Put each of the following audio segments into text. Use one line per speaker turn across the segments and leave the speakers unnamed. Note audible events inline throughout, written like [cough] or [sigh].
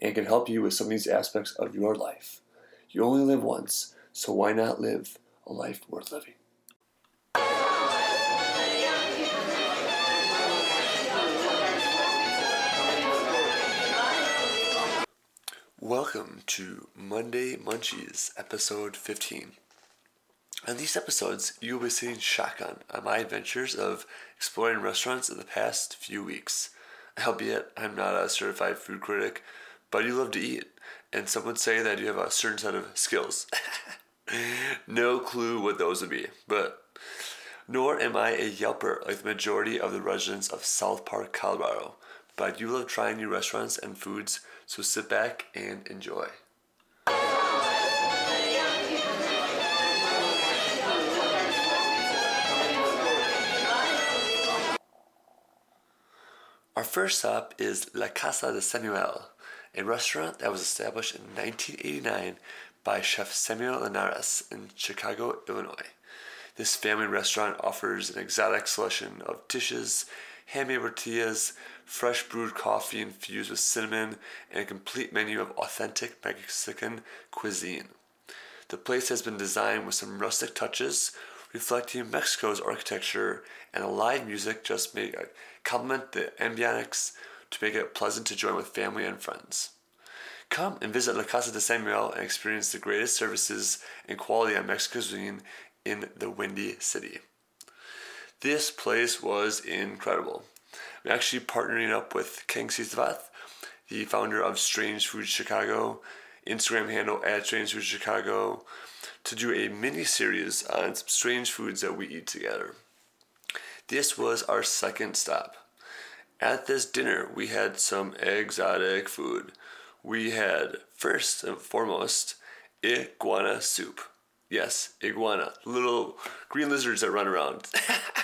and can help you with some of these aspects of your life. You only live once, so why not live a life worth living? Welcome to Monday Munchies, episode 15. On these episodes, you will be sitting shotgun on my adventures of exploring restaurants in the past few weeks. Albeit, I'm not a certified food critic, but you love to eat, and some would say that you have a certain set of skills. [laughs] no clue what those would be, but nor am I a yelper like the majority of the residents of South Park, Colorado. But do love trying new restaurants and foods, so sit back and enjoy. Our first stop is La Casa de Samuel, a restaurant that was established in 1989 by Chef Samuel Linares in Chicago, Illinois. This family restaurant offers an exotic selection of dishes, handmade tortillas, fresh brewed coffee infused with cinnamon, and a complete menu of authentic Mexican cuisine. The place has been designed with some rustic touches, reflecting Mexico's architecture, and the live music just make uh, complement the ambience to make it pleasant to join with family and friends. Come and visit La Casa de Samuel and experience the greatest services and quality of Mexican cuisine in the Windy City. This place was incredible. I'm actually partnering up with King Sisvath, the founder of Strange Food Chicago, Instagram handle at Strange Food Chicago, to do a mini series on strange foods that we eat together. This was our second stop. At this dinner, we had some exotic food. We had, first and foremost, iguana soup. Yes, iguana. Little green lizards that run around.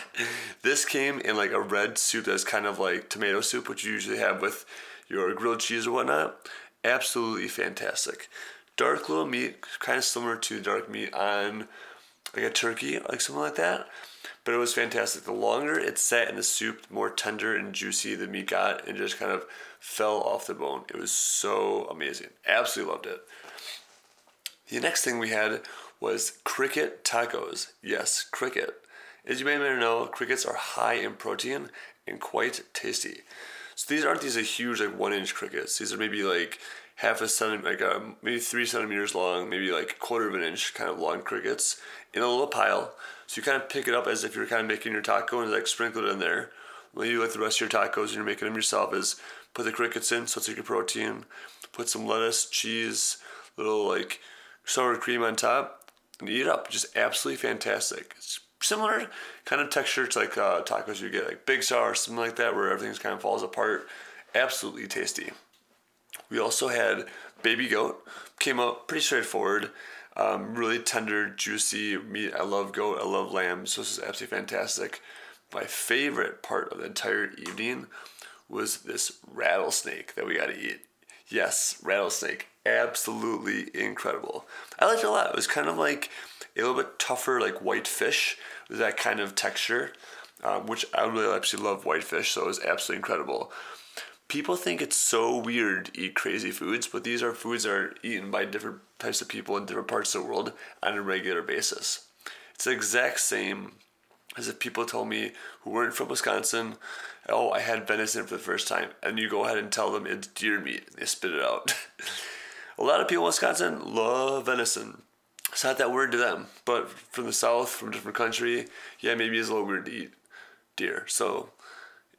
[laughs] this came in like a red soup that's kind of like tomato soup, which you usually have with your grilled cheese or whatnot. Absolutely fantastic. Dark little meat, kind of similar to dark meat on like a turkey, like something like that but it was fantastic. The longer it sat in the soup, the more tender and juicy the meat got, and just kind of fell off the bone. It was so amazing. Absolutely loved it. The next thing we had was cricket tacos. Yes, cricket. As you may or know, crickets are high in protein and quite tasty. So these aren't these huge like one inch crickets. These are maybe like half a centimeter, like um, maybe three centimeters long, maybe like quarter of an inch kind of long crickets in a little pile. So you kind of pick it up as if you're kind of making your taco and like sprinkle it in there. What you with the rest of your tacos and you're making them yourself is put the crickets in so it's like your protein, put some lettuce, cheese, little like sour cream on top, and eat it up. Just absolutely fantastic. It's similar kind of texture to like uh, tacos you get, like Big Star, something like that, where everything kind of falls apart. Absolutely tasty. We also had baby goat, came out pretty straightforward. Um, really tender, juicy meat. I love goat. I love lamb. So this is absolutely fantastic. My favorite part of the entire evening was this rattlesnake that we got to eat. Yes, rattlesnake. Absolutely incredible. I liked it a lot. It was kind of like a little bit tougher, like white fish, that kind of texture, um, which I really actually love white fish, so it was absolutely incredible people think it's so weird to eat crazy foods, but these are foods that are eaten by different types of people in different parts of the world on a regular basis. It's the exact same as if people told me who weren't from Wisconsin, oh, I had venison for the first time, and you go ahead and tell them it's deer meat, they spit it out. [laughs] a lot of people in Wisconsin love venison. It's not that weird to them, but from the south, from a different country, yeah, maybe it's a little weird to eat deer. So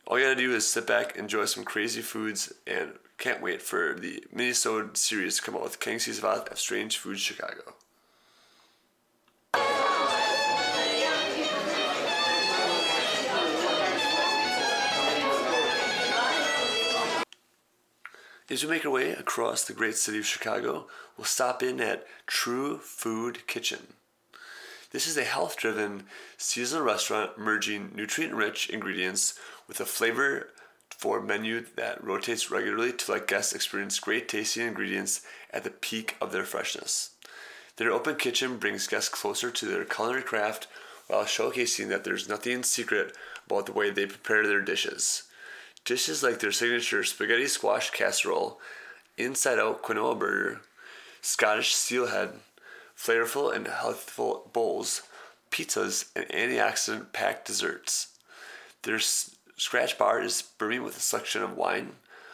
all you gotta do is sit back, enjoy some crazy foods, and can't wait for the Minnesota series to come out with King Sisvath of Strange Foods Chicago. As we make our way across the great city of Chicago, we'll stop in at True Food Kitchen. This is a health driven seasonal restaurant merging nutrient rich ingredients with a flavor for menu that rotates regularly to let guests experience great tasting ingredients at the peak of their freshness. Their open kitchen brings guests closer to their culinary craft while showcasing that there's nothing secret about the way they prepare their dishes. Dishes like their signature spaghetti squash casserole, inside out quinoa burger, Scottish steelhead, flavorful and healthful bowls, pizzas, and antioxidant packed desserts. Their scratch bar is brimming with a selection of wine,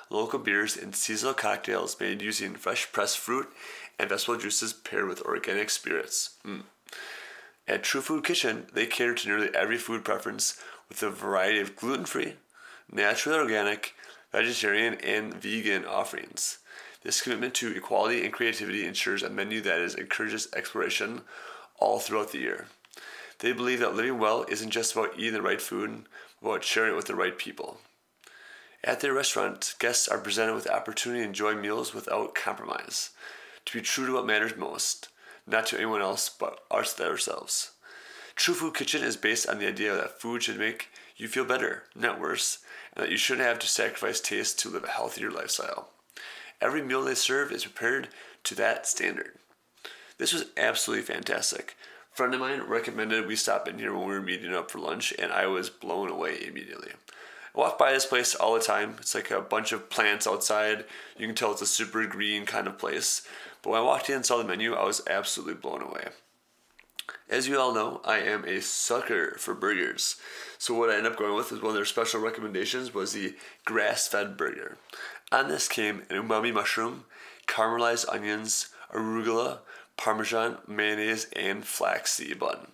local beers, and seasonal cocktails made using fresh pressed fruit and vegetable juices paired with organic spirits. Mm. At True Food Kitchen, they cater to nearly every food preference with a variety of gluten free, naturally organic, vegetarian, and vegan offerings. This commitment to equality and creativity ensures a menu that is, encourages exploration all throughout the year. They believe that living well isn't just about eating the right food, about sharing it with the right people. At their restaurant, guests are presented with the opportunity to enjoy meals without compromise, to be true to what matters most, not to anyone else but us themselves. True Food Kitchen is based on the idea that food should make you feel better, not worse, and that you shouldn't have to sacrifice taste to live a healthier lifestyle. Every meal they serve is prepared to that standard. This was absolutely fantastic. Friend of mine recommended we stop in here when we were meeting up for lunch, and I was blown away immediately. I walk by this place all the time. It's like a bunch of plants outside. You can tell it's a super green kind of place. But when I walked in and saw the menu, I was absolutely blown away. As you all know, I am a sucker for burgers. So what I ended up going with is one of their special recommendations was the grass-fed burger. On this came an umami mushroom, caramelized onions, arugula, parmesan, mayonnaise, and flaxseed bun.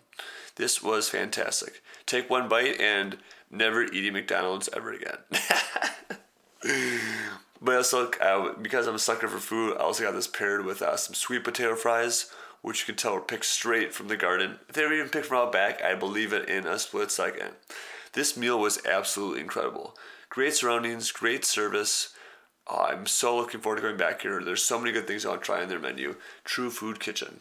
This was fantastic. Take one bite and never eating McDonald's ever again. [laughs] but also, uh, because I'm a sucker for food, I also got this paired with uh, some sweet potato fries, which you can tell were picked straight from the garden. If they were even picked from out back, I believe it in a split second. This meal was absolutely incredible. Great surroundings, great service. I'm so looking forward to going back here. There's so many good things I want to try in their menu. True Food Kitchen.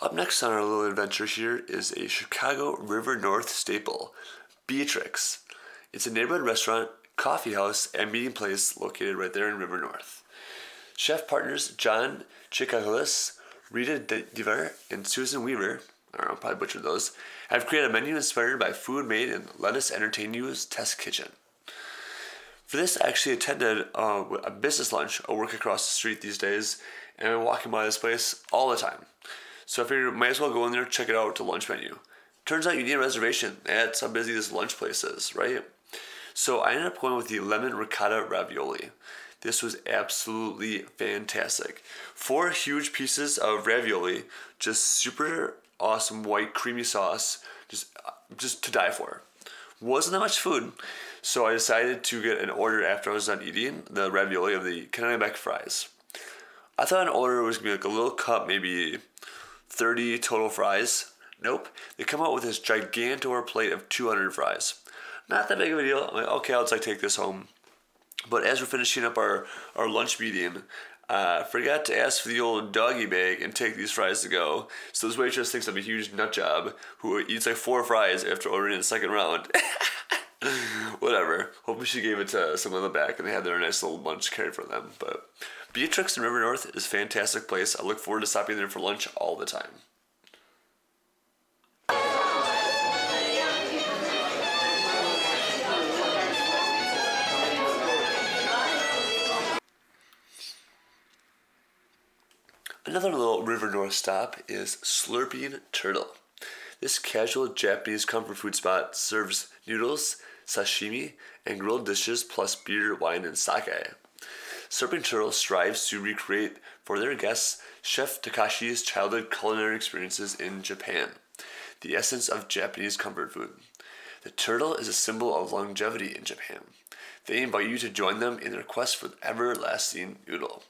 Up next on our little adventure here is a Chicago River North staple, Beatrix. It's a neighborhood restaurant, coffee house, and meeting place located right there in River North. Chef partners John Chikahulis, Rita Dever, and Susan Weaver, I don't probably butchered those, have created a menu inspired by food made in Lettuce Entertain You's test kitchen. For this, I actually attended uh, a business lunch. I work across the street these days, and I'm walking by this place all the time. So I figured might as well go in there check it out to lunch menu. Turns out you need a reservation. That's how busy this lunch place is, right? So I ended up going with the lemon ricotta ravioli. This was absolutely fantastic. Four huge pieces of ravioli, just super awesome white creamy sauce, just just to die for. Wasn't that much food, so I decided to get an order after I was done eating the ravioli of the Kennebec fries. I thought an order was gonna be like a little cup, maybe 30 total fries. Nope. They come out with this gigantor plate of 200 fries. Not that big of a deal. I'm like, okay, I'll just like take this home. But as we're finishing up our, our lunch meeting, uh, forgot to ask for the old doggy bag and take these fries to go. So this waitress thinks I'm a huge nut job who eats like four fries after ordering the second round. [laughs] Whatever. Hopefully she gave it to someone in the back and they had their nice little lunch carried for them. But Beatrix in River North is a fantastic place. I look forward to stopping there for lunch all the time. Another little River North stop is Slurping Turtle. This casual Japanese comfort food spot serves noodles, sashimi, and grilled dishes plus beer, wine, and sake. Slurping Turtle strives to recreate for their guests Chef Takashi's childhood culinary experiences in Japan, the essence of Japanese comfort food. The turtle is a symbol of longevity in Japan. They invite you to join them in their quest for everlasting noodle.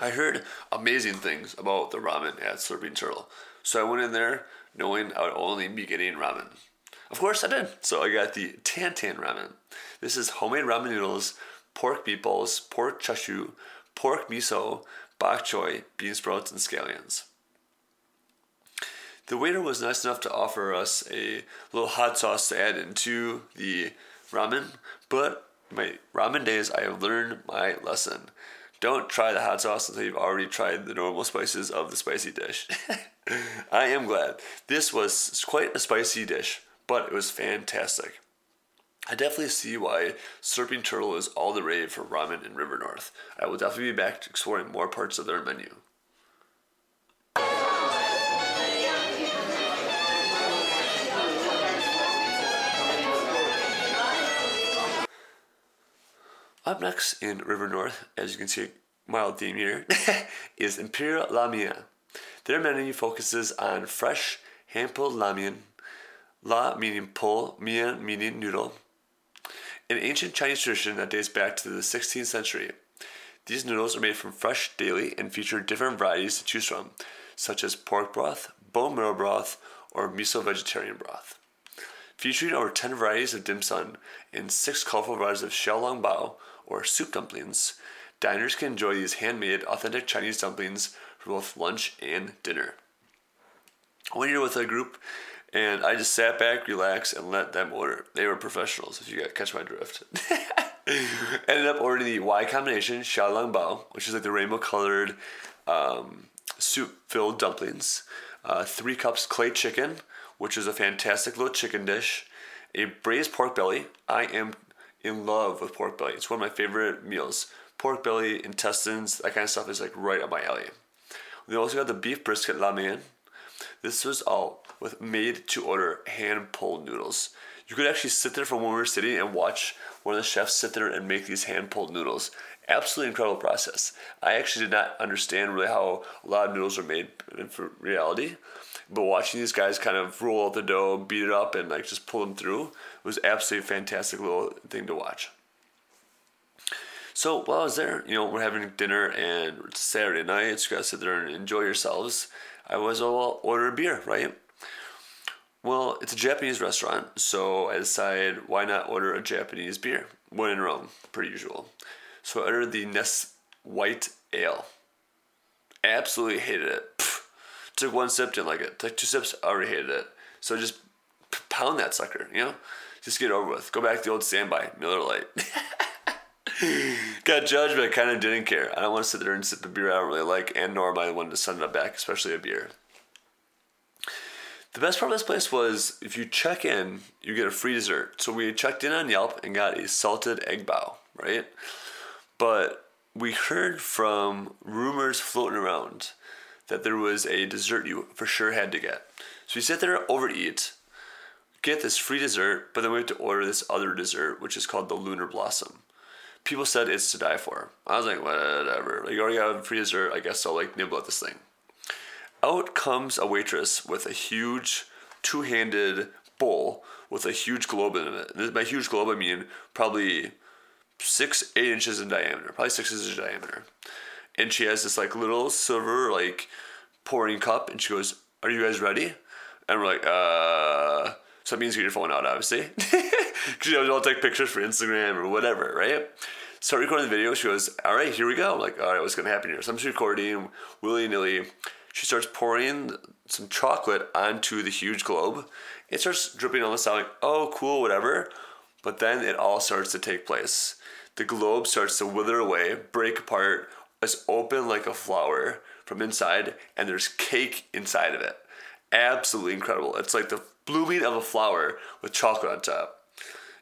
I heard amazing things about the ramen at Slurping Turtle. So I went in there knowing I would only be getting ramen. Of course I did. So I got the Tan Tan ramen. This is homemade ramen noodles, pork meatballs, pork chashu, pork miso, bok choy, bean sprouts, and scallions. The waiter was nice enough to offer us a little hot sauce to add into the ramen, but my ramen days I have learned my lesson. Don't try the hot sauce until you've already tried the normal spices of the spicy dish. [laughs] I am glad. This was quite a spicy dish, but it was fantastic. I definitely see why Slurping Turtle is all the rave for ramen in River North. I will definitely be back exploring more parts of their menu. Up next in River North, as you can see, mild theme here, [laughs] is Imperial Lamian. Their menu focuses on fresh, hand pulled lamian, la meaning pull, mia meaning noodle, an ancient Chinese tradition that dates back to the 16th century. These noodles are made from fresh daily and feature different varieties to choose from, such as pork broth, bone marrow broth, or miso vegetarian broth. Featuring over 10 varieties of dim sum and 6 colorful varieties of xiaolong bao, or soup dumplings, diners can enjoy these handmade, authentic Chinese dumplings for both lunch and dinner. I went here with a group, and I just sat back, relaxed, and let them order. They were professionals, if you catch my drift. [laughs] Ended up ordering the Y combination xiaolong bao, which is like the rainbow colored um, soup filled dumplings. Uh, three cups clay chicken, which is a fantastic little chicken dish. A braised pork belly. I am in love with pork belly. It's one of my favorite meals. Pork belly, intestines, that kind of stuff is like right up my alley. We also got the beef brisket ramen. This was all with made to order hand pulled noodles. You could actually sit there from where we were sitting and watch one of the chefs sit there and make these hand pulled noodles. Absolutely incredible process. I actually did not understand really how a lot of noodles are made in reality, but watching these guys kind of roll out the dough, beat it up, and like just pull them through was absolutely fantastic little thing to watch. So while I was there, you know, we're having dinner and it's Saturday night, so you gotta sit there and enjoy yourselves. I was, well, order a beer, right? Well, it's a Japanese restaurant, so I decided why not order a Japanese beer when in Rome, per usual. So I ordered the Nest White Ale. Absolutely hated it. Pfft. Took one sip, didn't like it. Took two sips, already hated it. So just pound that sucker, you know? Just get over with. Go back to the old standby, Miller Lite. [laughs] Got judged, but I kind of didn't care. I don't want to sit there and sip a beer I don't really like, and nor am I the one to send it back, especially a beer. The best part of this place was if you check in, you get a free dessert. So we checked in on Yelp and got a salted egg bao, right? But we heard from rumors floating around that there was a dessert you for sure had to get. So we sit there, overeat, get this free dessert, but then we have to order this other dessert, which is called the Lunar Blossom. People said it's to die for. I was like, whatever. Like, you already got a free dessert. I guess I'll like nibble at this thing. Out comes a waitress with a huge two-handed bowl with a huge globe in it. By huge globe, I mean probably six, eight inches in diameter, probably six inches in diameter. And she has this like little silver like pouring cup, and she goes, "Are you guys ready?" And we're like, "Uh." So that means get your phone out, obviously. [laughs] Because you know, all take pictures for Instagram or whatever, right? Start recording the video. She goes, All right, here we go. I'm like, All right, what's going to happen here? So I'm just recording willy nilly. She starts pouring some chocolate onto the huge globe. It starts dripping on the side, like, Oh, cool, whatever. But then it all starts to take place. The globe starts to wither away, break apart. It's open like a flower from inside, and there's cake inside of it. Absolutely incredible. It's like the blooming of a flower with chocolate on top.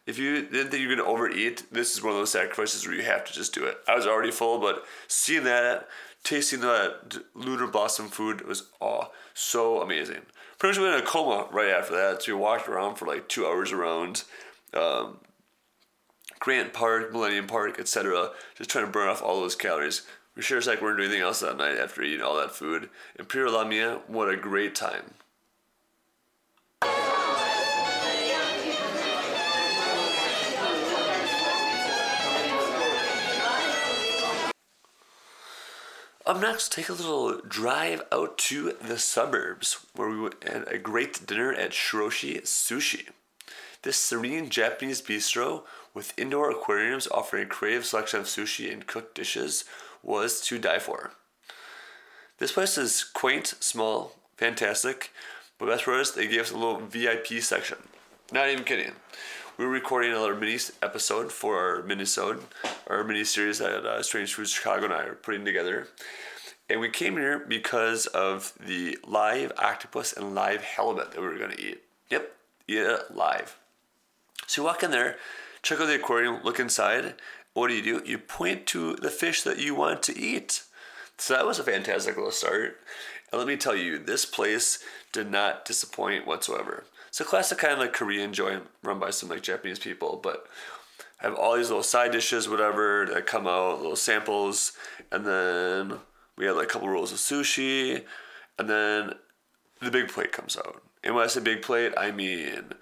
If you didn't think you're gonna overeat, this is one of those sacrifices where you have to just do it. I was already full, but seeing that, tasting that lunar blossom food was oh so amazing. Pretty much went in a coma right after that. So we walked around for like two hours around um, Grant Park, Millennium Park, etc. Just trying to burn off all those calories. We sure as heck weren't doing anything else that night after eating all that food. Imperial Lamian, what a great time. Up next, take a little drive out to the suburbs where we had a great dinner at Shiroshi Sushi. This serene Japanese bistro with indoor aquariums offering a creative selection of sushi and cooked dishes was to die for. This place is quaint, small, fantastic, but best part is they gave us a little VIP section. Not even kidding. We were recording another mini episode for our minisode, our mini series that uh, Strange Foods Chicago and I are putting together. And we came here because of the live octopus and live halibut that we were going to eat. Yep, it live. So you walk in there, check out the aquarium, look inside. What do you do? You point to the fish that you want to eat. So that was a fantastic little start. And let me tell you, this place did not disappoint whatsoever. It's a classic kind of like Korean joint run by some like Japanese people, but have all these little side dishes, whatever, that come out, little samples, and then we had like a couple rolls of sushi, and then the big plate comes out. And when I say big plate, I mean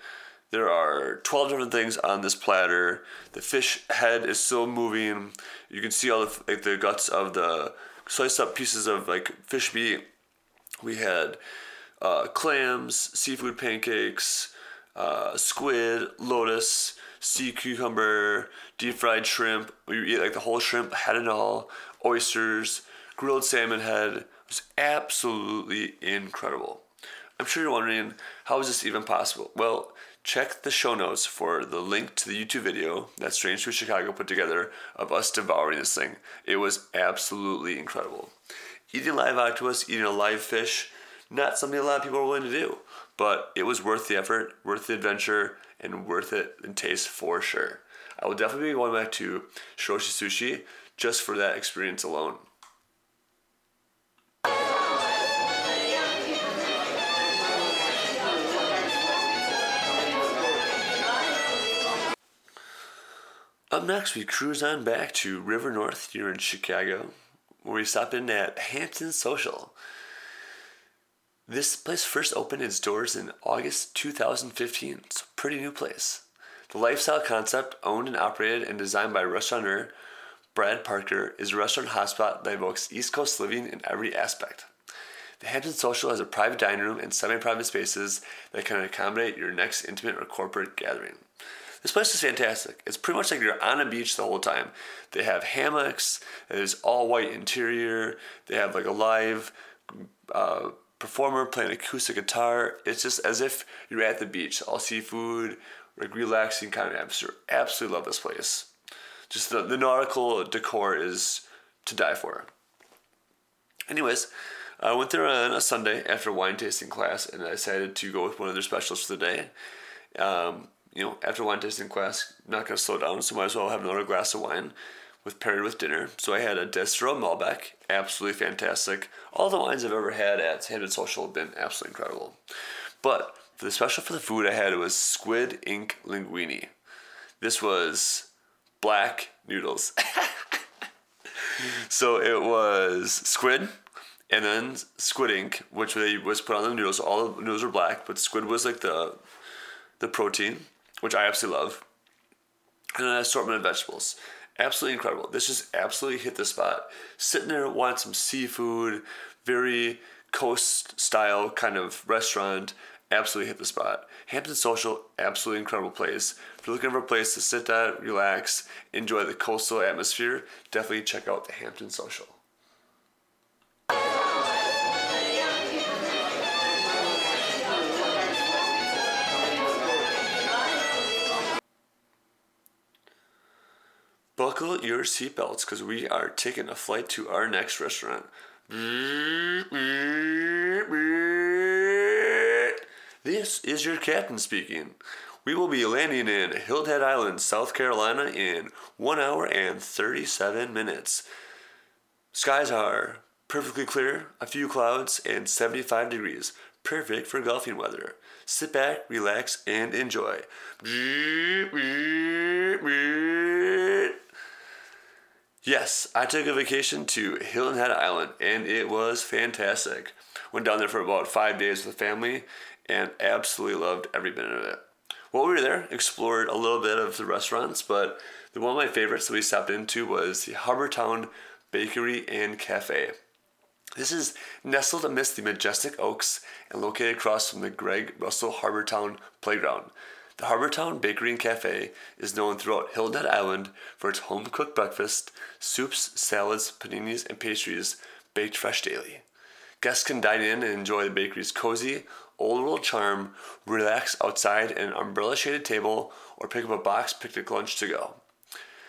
there are 12 different things on this platter. The fish head is still moving. You can see all the like the guts of the sliced up pieces of like fish meat. We had uh, clams, seafood pancakes, uh, squid, lotus, sea cucumber, deep fried shrimp. You eat like the whole shrimp, head and all, oysters, grilled salmon head. It was absolutely incredible. I'm sure you're wondering, how is this even possible? Well, check the show notes for the link to the YouTube video that Strange Food Chicago put together of us devouring this thing. It was absolutely incredible. Eating live octopus, eating a live fish, not something a lot of people are willing to do, but it was worth the effort, worth the adventure, and worth it in taste for sure. I will definitely be going back to Shiroshi Sushi just for that experience alone. Up next, we cruise on back to River North here in Chicago, where we stop in at Hampton Social. This place first opened its doors in August 2015. It's a pretty new place. The lifestyle concept, owned and operated and designed by restaurateur Brad Parker, is a restaurant hotspot that evokes East Coast living in every aspect. The Hampton Social has a private dining room and semi private spaces that can accommodate your next intimate or corporate gathering. This place is fantastic. It's pretty much like you're on a beach the whole time. They have hammocks. There's all white interior. They have like a live uh, performer playing acoustic guitar. It's just as if you're at the beach. All seafood, like relaxing kind of atmosphere. Absolutely love this place. Just the, the nautical decor is to die for. Anyways, I went there on a Sunday after a wine tasting class, and I decided to go with one of their specials for the day. Um, you know, after wine tasting class, not to slow down, so might as well have another glass of wine with paired with dinner. So I had a Destro Malbec, absolutely fantastic. All the wines I've ever had at Hampton Social have been absolutely incredible. But the special for the food I had was squid ink linguine. This was black noodles. [laughs] so it was squid and then squid ink, which they was put on the noodles. All the noodles were black, but squid was like the the protein which I absolutely love, and an assortment of vegetables. Absolutely incredible. This just absolutely hit the spot. Sitting there, wanting some seafood, very coast style kind of restaurant. Absolutely hit the spot. Hampton Social, absolutely incredible place. If you're looking for a place to sit down, relax, enjoy the coastal atmosphere, definitely check out the Hampton Social. Buckle your seatbelts because we are taking a flight to our next restaurant. This is your captain speaking. We will be landing in Hilton Head Island, South Carolina in 1 hour and 37 minutes. Skies are perfectly clear, a few clouds, and 75 degrees. Perfect for golfing weather. Sit back, relax, and enjoy. Yes, I took a vacation to Hilton Head Island and it was fantastic. Went down there for about five days with the family and absolutely loved every minute of it. While we were there, explored a little bit of the restaurants, but the one of my favorites that we stopped into was the Harbortown Bakery and Cafe. This is nestled amidst the majestic oaks and located across from the Greg Russell Harbortown Playground. The Harbortown Bakery and Cafe is known throughout Hilton Head Island for its home cooked breakfast, soups, salads, paninis, and pastries baked fresh daily. Guests can dine in and enjoy the bakery's cozy, old world charm, relax outside at an umbrella shaded table, or pick up a box picnic lunch to go.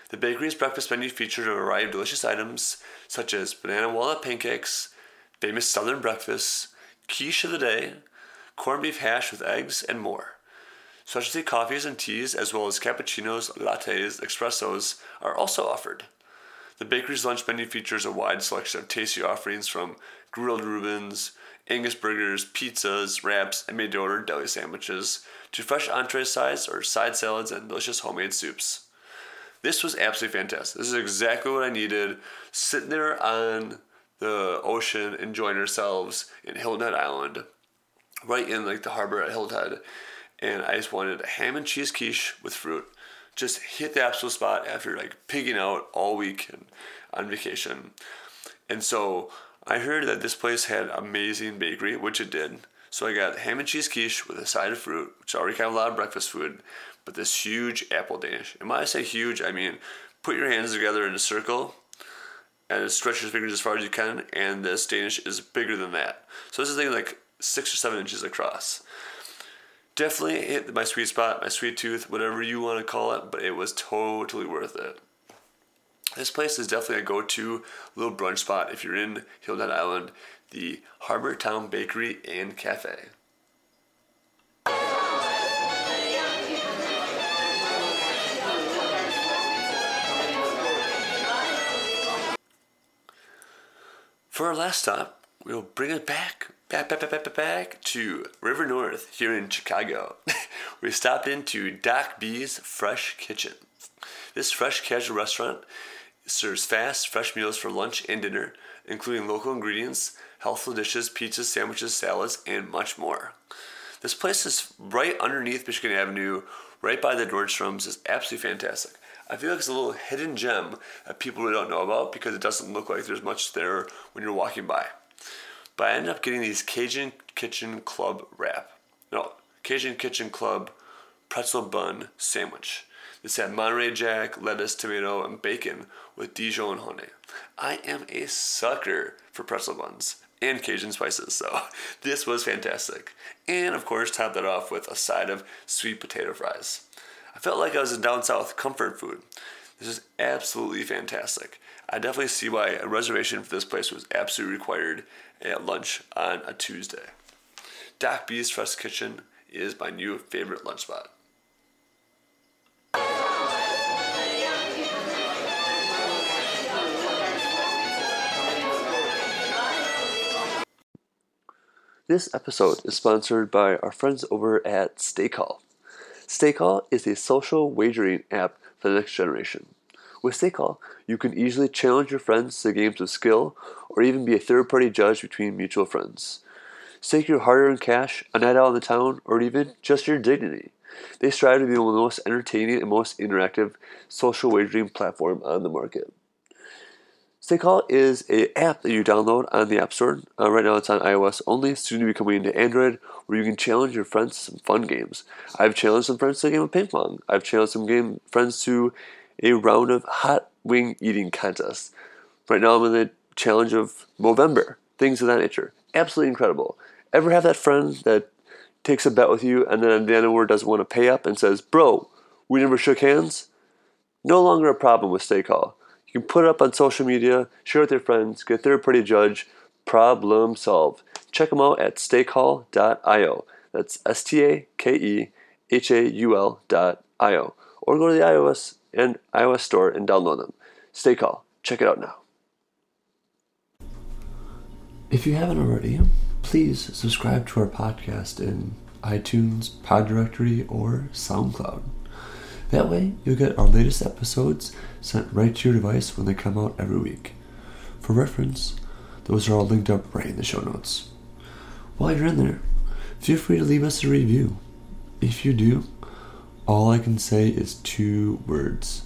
The bakery's breakfast menu featured a variety of delicious items such as banana walnut pancakes, famous southern breakfasts, quiche of the day, corned beef hash with eggs, and more. Specialty coffees and teas, as well as cappuccinos, lattes, espressos, are also offered. The bakery's lunch menu features a wide selection of tasty offerings from grilled Reubens, Angus burgers, pizzas, wraps, and made to order deli sandwiches, to fresh entree sides or side salads and delicious homemade soups. This was absolutely fantastic. This is exactly what I needed. Sitting there on the ocean, enjoying ourselves in Hilton Island, right in like the harbor at Hilton. And I just wanted a ham and cheese quiche with fruit. Just hit the absolute spot after like pigging out all week and on vacation. And so I heard that this place had amazing bakery, which it did. So I got ham and cheese quiche with a side of fruit, which already kind of a lot of breakfast food but this huge apple Danish. And when I say huge, I mean put your hands together in a circle and stretch your fingers as far as you can, and this Danish is bigger than that. So this is thing like six or seven inches across. Definitely hit my sweet spot, my sweet tooth, whatever you want to call it, but it was totally worth it. This place is definitely a go-to little brunch spot if you're in Hilton Island, the Harbor Town Bakery and Cafe. For our last stop, we'll bring it back, back, back, back, back, back to River North here in Chicago. [laughs] we stopped into Doc B's Fresh Kitchen. This fresh casual restaurant serves fast, fresh meals for lunch and dinner, including local ingredients, healthful dishes, pizzas, sandwiches, salads, and much more. This place is right underneath Michigan Avenue, right by the Nordstroms. is absolutely fantastic. I feel like it's a little hidden gem that people really don't know about because it doesn't look like there's much there when you're walking by. But I ended up getting these Cajun Kitchen Club wrap. No, Cajun Kitchen Club pretzel bun sandwich. This had Monterey Jack, lettuce, tomato, and bacon with Dijon and honey. I am a sucker for pretzel buns and Cajun spices, so [laughs] this was fantastic. And of course, top that off with a side of sweet potato fries. I felt like I was in down south comfort food. This is absolutely fantastic. I definitely see why a reservation for this place was absolutely required at lunch on a Tuesday. Doc B's Fresh Kitchen is my new favorite lunch spot. This episode is sponsored by our friends over at StakeHaul. StakeHaul is a social wagering app for the next generation. With StakeHaul, you can easily challenge your friends to games of skill or even be a third party judge between mutual friends. Stake your hard earned cash, a night out in the town, or even just your dignity. They strive to be one of the most entertaining and most interactive social wagering platform on the market. StakeHaul is an app that you download on the App Store. Uh, right now it's on iOS only, soon to be coming to Android, where you can challenge your friends to some fun games. I've challenged some friends to a game of ping pong. I've challenged some game friends to a round of hot wing eating contest. Right now I'm in the challenge of Movember, things of that nature. Absolutely incredible. Ever have that friend that takes a bet with you and then at the end of the word doesn't want to pay up and says, Bro, we never shook hands? No longer a problem with StakeHaul. You can put it up on social media, share with your friends, get a third party judge, problem solved. Check them out at stakehaul.io. That's S T A K E H A U L dot io. Or go to the iOS and iOS store and download them. StakeHaul. Check it out now. If you haven't already, please subscribe to our podcast in iTunes, Pod Directory, or SoundCloud. That way, you'll get our latest episodes sent right to your device when they come out every week. For reference, those are all linked up right in the show notes. While you're in there, feel free to leave us a review. If you do, all I can say is two words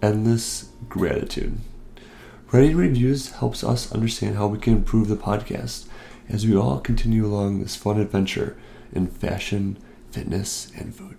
endless gratitude. Writing reviews helps us understand how we can improve the podcast as we all continue along this fun adventure in fashion, fitness, and food.